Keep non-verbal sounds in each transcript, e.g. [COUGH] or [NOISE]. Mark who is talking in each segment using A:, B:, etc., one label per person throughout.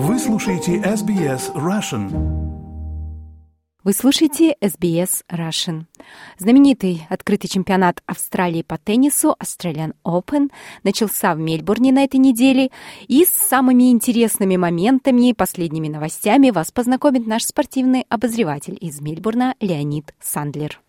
A: Вы слушаете SBS Russian.
B: Вы слушаете SBS Russian. Знаменитый открытый чемпионат Австралии по теннису Australian Open начался в Мельбурне на этой неделе, и с самыми интересными моментами и последними новостями вас познакомит наш спортивный обозреватель из Мельбурна Леонид Сандлер.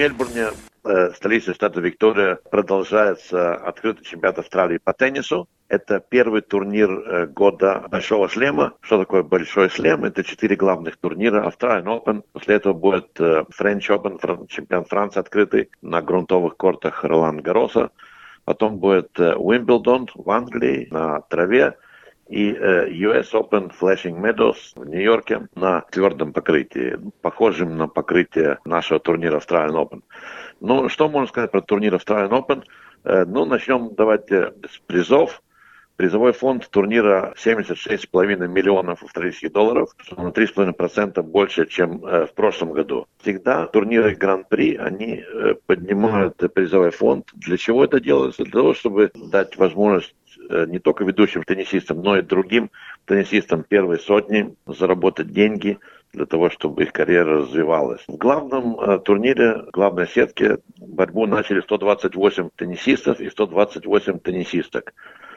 C: Мельбурне, э, столице штата Виктория, продолжается открытый чемпионат Австралии по теннису. Это первый турнир э, года Большого шлема. Что такое Большой шлем? Это четыре главных турнира. Australian Open. После этого будет э, French Open, чемпионат Франции открытый на грунтовых кортах Ролан Гароса. Потом будет Уимблдон в Англии на траве и US Open Flashing Meadows в Нью-Йорке на твердом покрытии, похожем на покрытие нашего турнира Australian Open. Ну, что можно сказать про турнир Australian Open? Ну, начнем давайте с призов. Призовой фонд турнира 76,5 миллионов австралийских долларов, на 3,5% больше, чем в прошлом году. Всегда турниры Гран-при, они поднимают призовой фонд. Для чего это делается? Для того, чтобы дать возможность не только ведущим теннисистам, но и другим теннисистам первой сотни заработать деньги для того, чтобы их карьера развивалась. В главном э, турнире, в главной сетке борьбу начали 128 теннисистов и 128 теннисисток.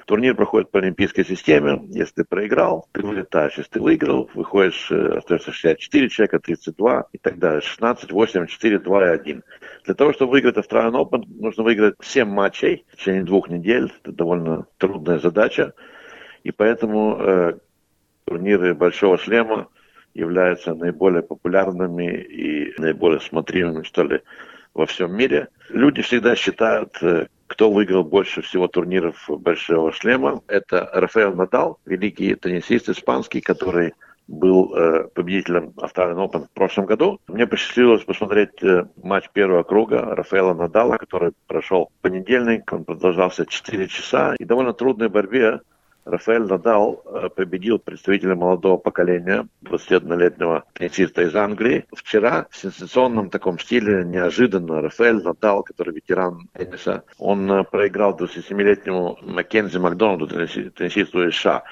C: Турнир проходит по олимпийской системе. Если ты проиграл, ты вылетаешь. Если ты выиграл, выходишь, остается 64 человека, 32 и так далее. 16, 8, 4, 2 и 1. Для того, чтобы выиграть Australian Open, нужно выиграть 7 матчей в течение двух недель. Это довольно трудная задача. И поэтому э, турниры Большого Шлема являются наиболее популярными и наиболее смотримыми, что ли, во всем мире. Люди всегда считают, э, кто выиграл больше всего турниров Большого Шлема. Это Рафаэл Надал, великий теннисист испанский, который был э, победителем Australian Open в прошлом году. Мне посчастливилось посмотреть э, матч первого круга Рафаэла Надала, который прошел в понедельник. Он продолжался 4 часа. И довольно трудной борьбе Рафаэль Надал э, победил представителя молодого поколения, 21-летнего теннисиста из Англии. Вчера в сенсационном таком стиле, неожиданно, Рафаэль Надал, который ветеран тенниса, он э, проиграл 27-летнему Маккензи Макдональду, теннисисту из США.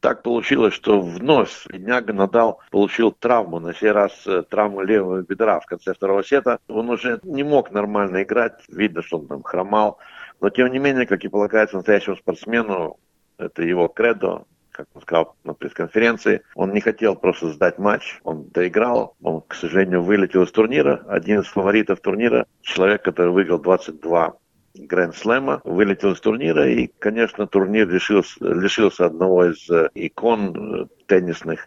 C: Так получилось, что вновь бедняга Надал получил травму, на сей раз э, травму левого бедра в конце второго сета. Он уже не мог нормально играть, видно, что он там хромал. Но тем не менее, как и полагается настоящему спортсмену, это его кредо, как он сказал на пресс-конференции. Он не хотел просто сдать матч, он доиграл, он, к сожалению, вылетел из турнира. Один из фаворитов турнира, человек, который выиграл 22 Гранд-слэма, вылетел из турнира, и, конечно, турнир лишился, лишился одного из э, икон э, теннисных.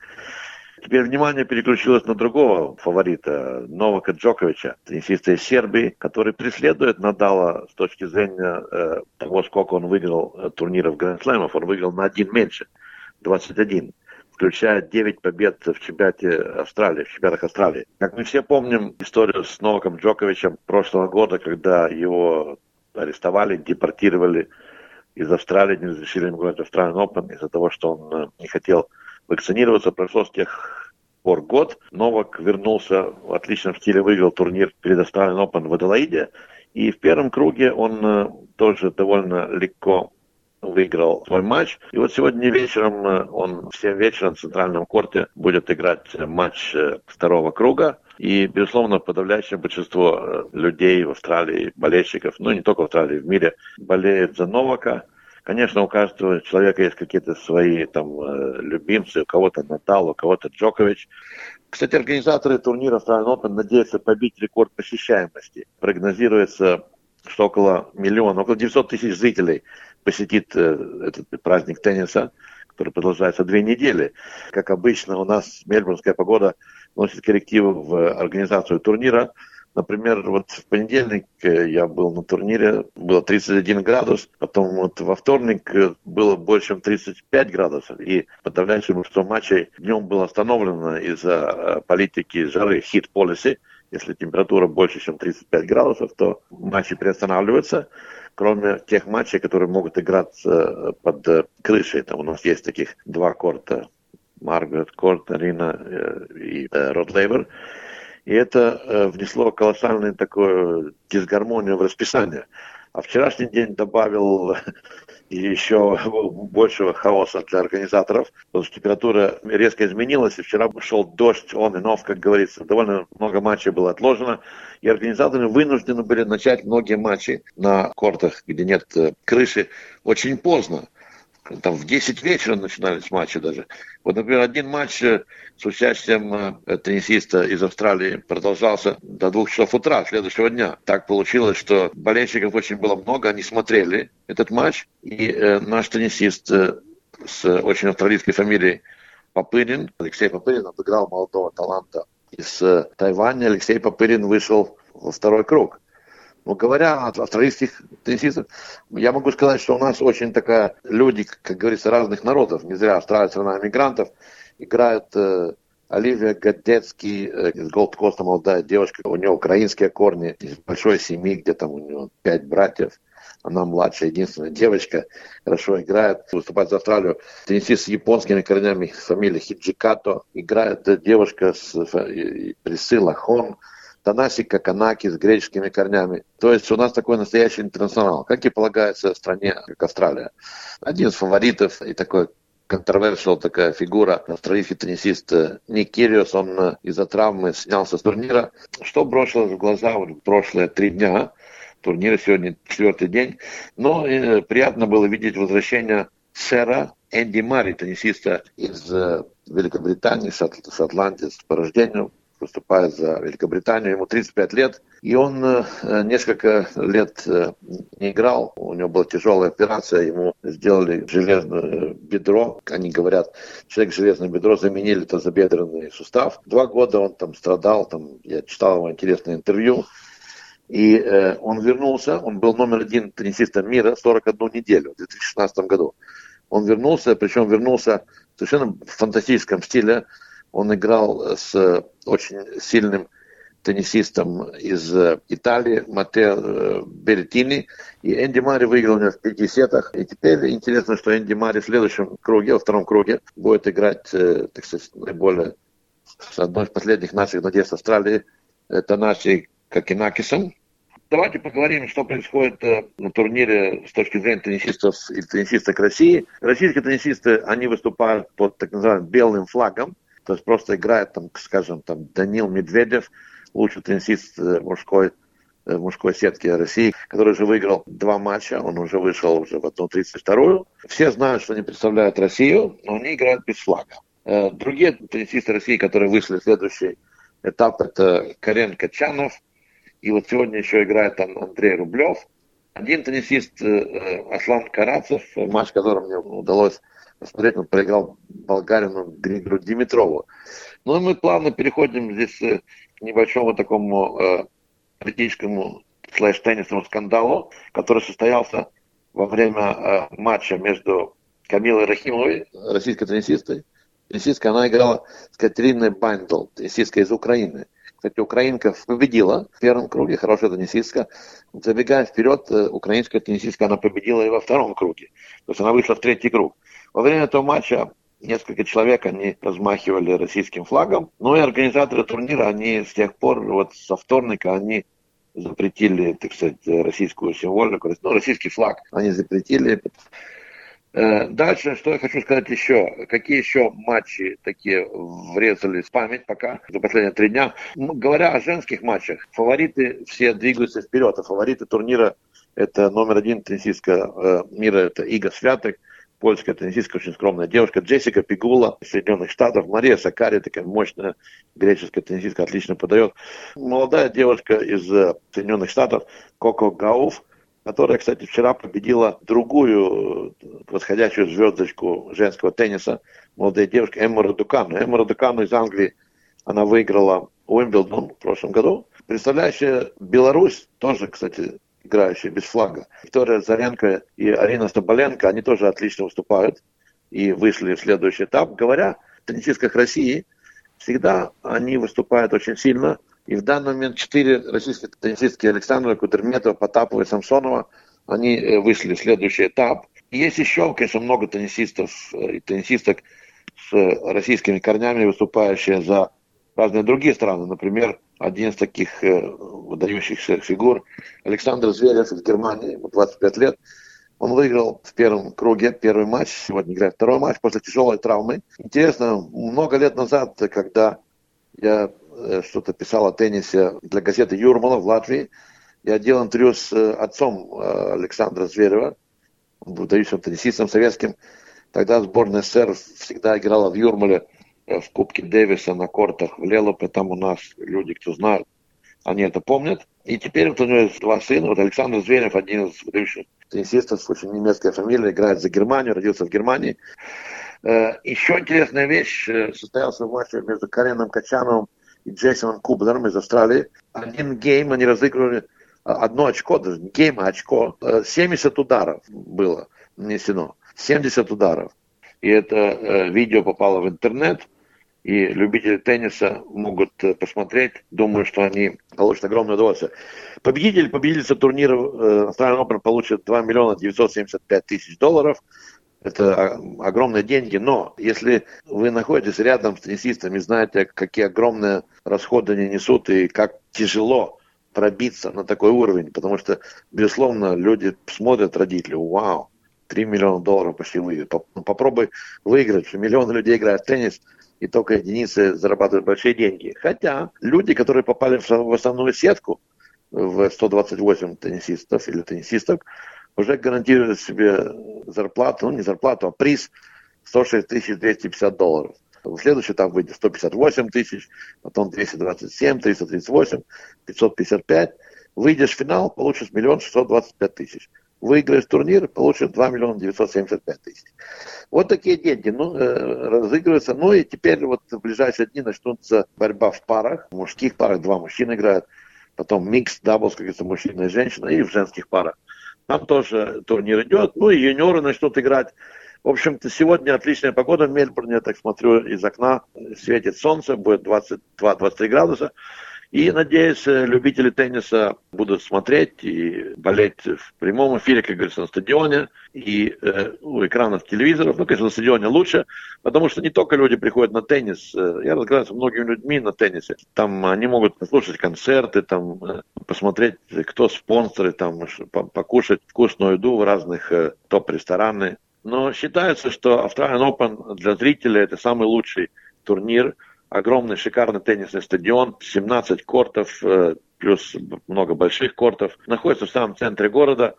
C: Теперь внимание переключилось на другого фаворита, Новака Джоковича, теннисиста из Сербии, который преследует Надала с точки зрения э, того, сколько он выиграл э, турниров Гранд-слэмов. Он выиграл на один меньше, 21 включая 9 побед в чемпионате Австралии, в чемпионатах Австралии. Как мы все помним историю с Новаком Джоковичем прошлого года, когда его арестовали, депортировали из Австралии, не разрешили ему играть в Australian Open из-за того, что он э, не хотел вакцинироваться. Прошло с тех пор год. Новак вернулся в отличном стиле, выиграл турнир перед Australian Open в Аделаиде. И в первом круге он э, тоже довольно легко выиграл свой матч. И вот сегодня вечером э, он в 7 вечера на центральном корте будет играть матч э, второго круга. И, безусловно, подавляющее большинство людей в Австралии, болельщиков, ну не только в Австралии, в мире, болеет за Новака. Конечно, у каждого человека есть какие-то свои там э, любимцы, у кого-то Натал, у кого-то Джокович. Кстати, организаторы турнира Australian Open надеются побить рекорд посещаемости. Прогнозируется, что около миллиона, около 900 тысяч зрителей посетит э, этот праздник тенниса, который продолжается две недели. Как обычно, у нас мельбурнская погода носит коррективы в организацию турнира – Например, вот в понедельник э, я был на турнире, было 31 градус, потом вот во вторник э, было больше, чем 35 градусов, и подавляющее большинство матчей днем было остановлено из-за э, политики жары heat policy. Если температура больше, чем 35 градусов, то матчи приостанавливаются, кроме тех матчей, которые могут играться под крышей. Там у нас есть таких два корта, Маргарет Корт, Арина и Род Лейбер. И это э, внесло колоссальную такую дисгармонию в расписание. А вчерашний день добавил [LAUGHS] еще большего хаоса для организаторов, потому что температура резко изменилась, и вчера шел дождь, он и нов, как говорится, довольно много матчей было отложено, и организаторы вынуждены были начать многие матчи на кортах, где нет э, крыши, очень поздно там в 10 вечера начинались матчи даже. Вот, например, один матч э, с участием э, теннисиста из Австралии продолжался до двух часов утра следующего дня. Так получилось, что болельщиков очень было много, они смотрели этот матч, и э, наш теннисист э, с очень австралийской фамилией Попырин, Алексей Попырин обыграл молодого таланта из э, Тайваня. Алексей Попырин вышел во второй круг. Но говоря о австралийских теннисистах, я могу сказать, что у нас очень такая люди, как говорится, разных народов. Не зря Австралия страна мигрантов. Играют э, Оливия Гадецкий э, из Голд-Коста, молодая девушка. У нее украинские корни, из большой семьи, где там у нее пять братьев. Она младшая, единственная девочка, хорошо играет, выступает за Австралию. Теннисист с японскими корнями, фамилия Хиджикато. Играет девушка с Присыла Хон Танасика Канаки с греческими корнями. То есть у нас такой настоящий интернационал, как и полагается стране, как Австралия. Один из фаворитов и такой контроверсиал такая фигура, австралийский теннисист э, Ник Кириос, он э, из-за травмы снялся с турнира. Что бросилось в глаза вот, в прошлые три дня, турнира сегодня четвертый день, но э, приятно было видеть возвращение сэра Энди Мари, теннисиста из э, Великобритании, Атланти, по рождению, выступает за Великобританию. Ему 35 лет, и он э, несколько лет э, не играл. У него была тяжелая операция, ему сделали железное бедро. Они говорят, человек железное бедро заменили тазобедренный сустав. Два года он там страдал, там, я читал его интересное интервью. И э, он вернулся, он был номер один теннисистом мира 41 неделю в 2016 году. Он вернулся, причем вернулся в совершенно фантастическом стиле. Он играл с очень сильным теннисистом из Италии, Матео Беретини. И Энди Мари выиграл у него в пяти сетах. И теперь интересно, что Энди Мари в следующем круге, во втором круге, будет играть, так сказать, наиболее с одной из последних наших надежд Австралии, это нашей Какинакисом. Давайте поговорим, что происходит на турнире с точки зрения теннисистов и теннисисток России. Российские теннисисты, они выступают под так называемым белым флагом. То есть просто играет, там, скажем, там Данил Медведев, лучший теннисист э, мужской э, мужской сетки России, который уже выиграл два матча, он уже вышел уже в одну 32-ю. Все знают, что они представляют Россию, но они играют без флага. Э, другие теннисисты России, которые вышли в следующий этап, это Карен Качанов, и вот сегодня еще играет там Андрей Рублев. Один теннисист Аслан Карацев, матч, который мне удалось посмотреть, он проиграл болгарину Григору Димитрову. Ну и мы плавно переходим здесь э, к небольшому такому э, политическому слэш-теннисному скандалу, который состоялся во время э, матча между Камилой Рахимовой, российской теннисистой. Теннисистка, она играла с Катериной Байндл, теннисистка из Украины. Кстати, украинка победила в первом круге, хорошая теннисистка. Забегая вперед, э, украинская теннисистка, она победила и во втором круге. То есть она вышла в третий круг. Во время этого матча несколько человек, они размахивали российским флагом. Ну и организаторы турнира, они с тех пор, вот со вторника, они запретили, так сказать, российскую символику, ну, российский флаг они запретили. Э, дальше, что я хочу сказать еще. Какие еще матчи такие врезались в память пока за последние три дня? Говоря о женских матчах, фавориты все двигаются вперед, а фавориты турнира это номер один теннисистка э, мира, это Ига Святок, польская теннисистка, очень скромная девушка, Джессика Пигула из Соединенных Штатов, Мария Сакари, такая мощная греческая теннисистка, отлично подает. Молодая девушка из э, Соединенных Штатов, Коко Гауф, которая, кстати, вчера победила другую э, восходящую звездочку женского тенниса, молодая девушка Эмма Радукану. Эмма Радукану из Англии, она выиграла Уимблдон в прошлом году. Представляющая Беларусь, тоже, кстати, играющие без флага. Виктория Заренко и Арина Стоболенко, они тоже отлично выступают и вышли в следующий этап. Говоря о теннисистках России, всегда они выступают очень сильно. И в данный момент четыре российские теннисистки Александра Кудерметова, Потапова и Самсонова, они э, вышли в следующий этап. И есть еще, конечно, много теннисистов э, и теннисисток с российскими корнями, выступающие за разные другие страны. Например, один из таких э, выдающихся фигур, Александр Зверев из Германии, ему 25 лет. Он выиграл в первом круге первый матч, сегодня играет второй матч после тяжелой травмы. Интересно, много лет назад, когда я э, что-то писал о теннисе для газеты Юрмала в Латвии, я делал интервью с э, отцом Александра Зверева, выдающимся теннисистом советским. Тогда сборная СССР всегда играла в Юрмале в Кубке Дэвиса на кортах в Лелопе, там у нас люди, кто знает, они это помнят. И теперь вот у него есть два сына, вот Александр Зверев, один из выдающих теннисистов, очень немецкая фамилия, играет за Германию, родился в Германии. Э, еще интересная вещь, э, состоялся в матче между Кареном Хачановым и Джейсоном Кублером из Австралии. Один гейм они разыгрывали одно очко, даже не гейм, а очко. 70 ударов было нанесено. 70 ударов. И это видео попало в интернет и любители тенниса могут э, посмотреть. Думаю, что они получат огромное удовольствие. Победитель, победительница турнира э, Australian Open получит 2 миллиона 975 тысяч долларов. Это огромные деньги, но если вы находитесь рядом с теннисистами, знаете, какие огромные расходы они несут и как тяжело пробиться на такой уровень, потому что, безусловно, люди смотрят родители, вау, 3 миллиона долларов почти выиграть. Ну, попробуй выиграть, миллионы людей играют в теннис – и только единицы зарабатывают большие деньги. Хотя люди, которые попали в основную сетку, в 128 теннисистов или теннисисток, уже гарантируют себе зарплату, ну не зарплату, а приз 106 250 долларов. В следующий там выйдет 158 тысяч, потом 227, 338, 555. Выйдешь в финал, получишь миллион шестьсот двадцать пять тысяч выиграешь турнир, получишь 2 миллиона 975 тысяч. Вот такие деньги ну, э, разыгрываются. Ну и теперь вот в ближайшие дни начнутся борьба в парах. В мужских парах два мужчины играют. Потом mixed doubles, как говорится, мужчина и женщина. И в женских парах. Там тоже турнир идет. Ну и юниоры начнут играть. В общем-то, сегодня отличная погода в Мельбурне. Я так смотрю из окна. Светит солнце, будет 22-23 градуса. И, надеюсь, э, любители тенниса будут смотреть и болеть в прямом эфире, как говорится, на стадионе и э, у экранов телевизоров. Ну, конечно, на стадионе лучше, потому что не только люди приходят на теннис. Э, я разговариваю с многими людьми на теннисе. Там они могут послушать концерты, там, э, посмотреть, кто спонсоры, там, покушать вкусную еду в разных топ-рестораны. Но считается, что Australian Open для зрителей это самый лучший турнир – огромный шикарный теннисный стадион, 17 кортов, э, плюс много больших кортов. Находится в самом центре города.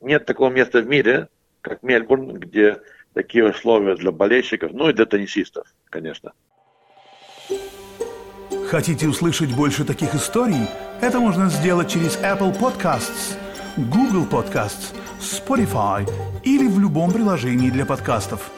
C: Нет такого места в мире, как Мельбурн, где такие условия для болельщиков, ну и для теннисистов, конечно.
A: Хотите услышать больше таких историй? Это можно сделать через Apple Podcasts, Google Podcasts, Spotify или в любом приложении для подкастов.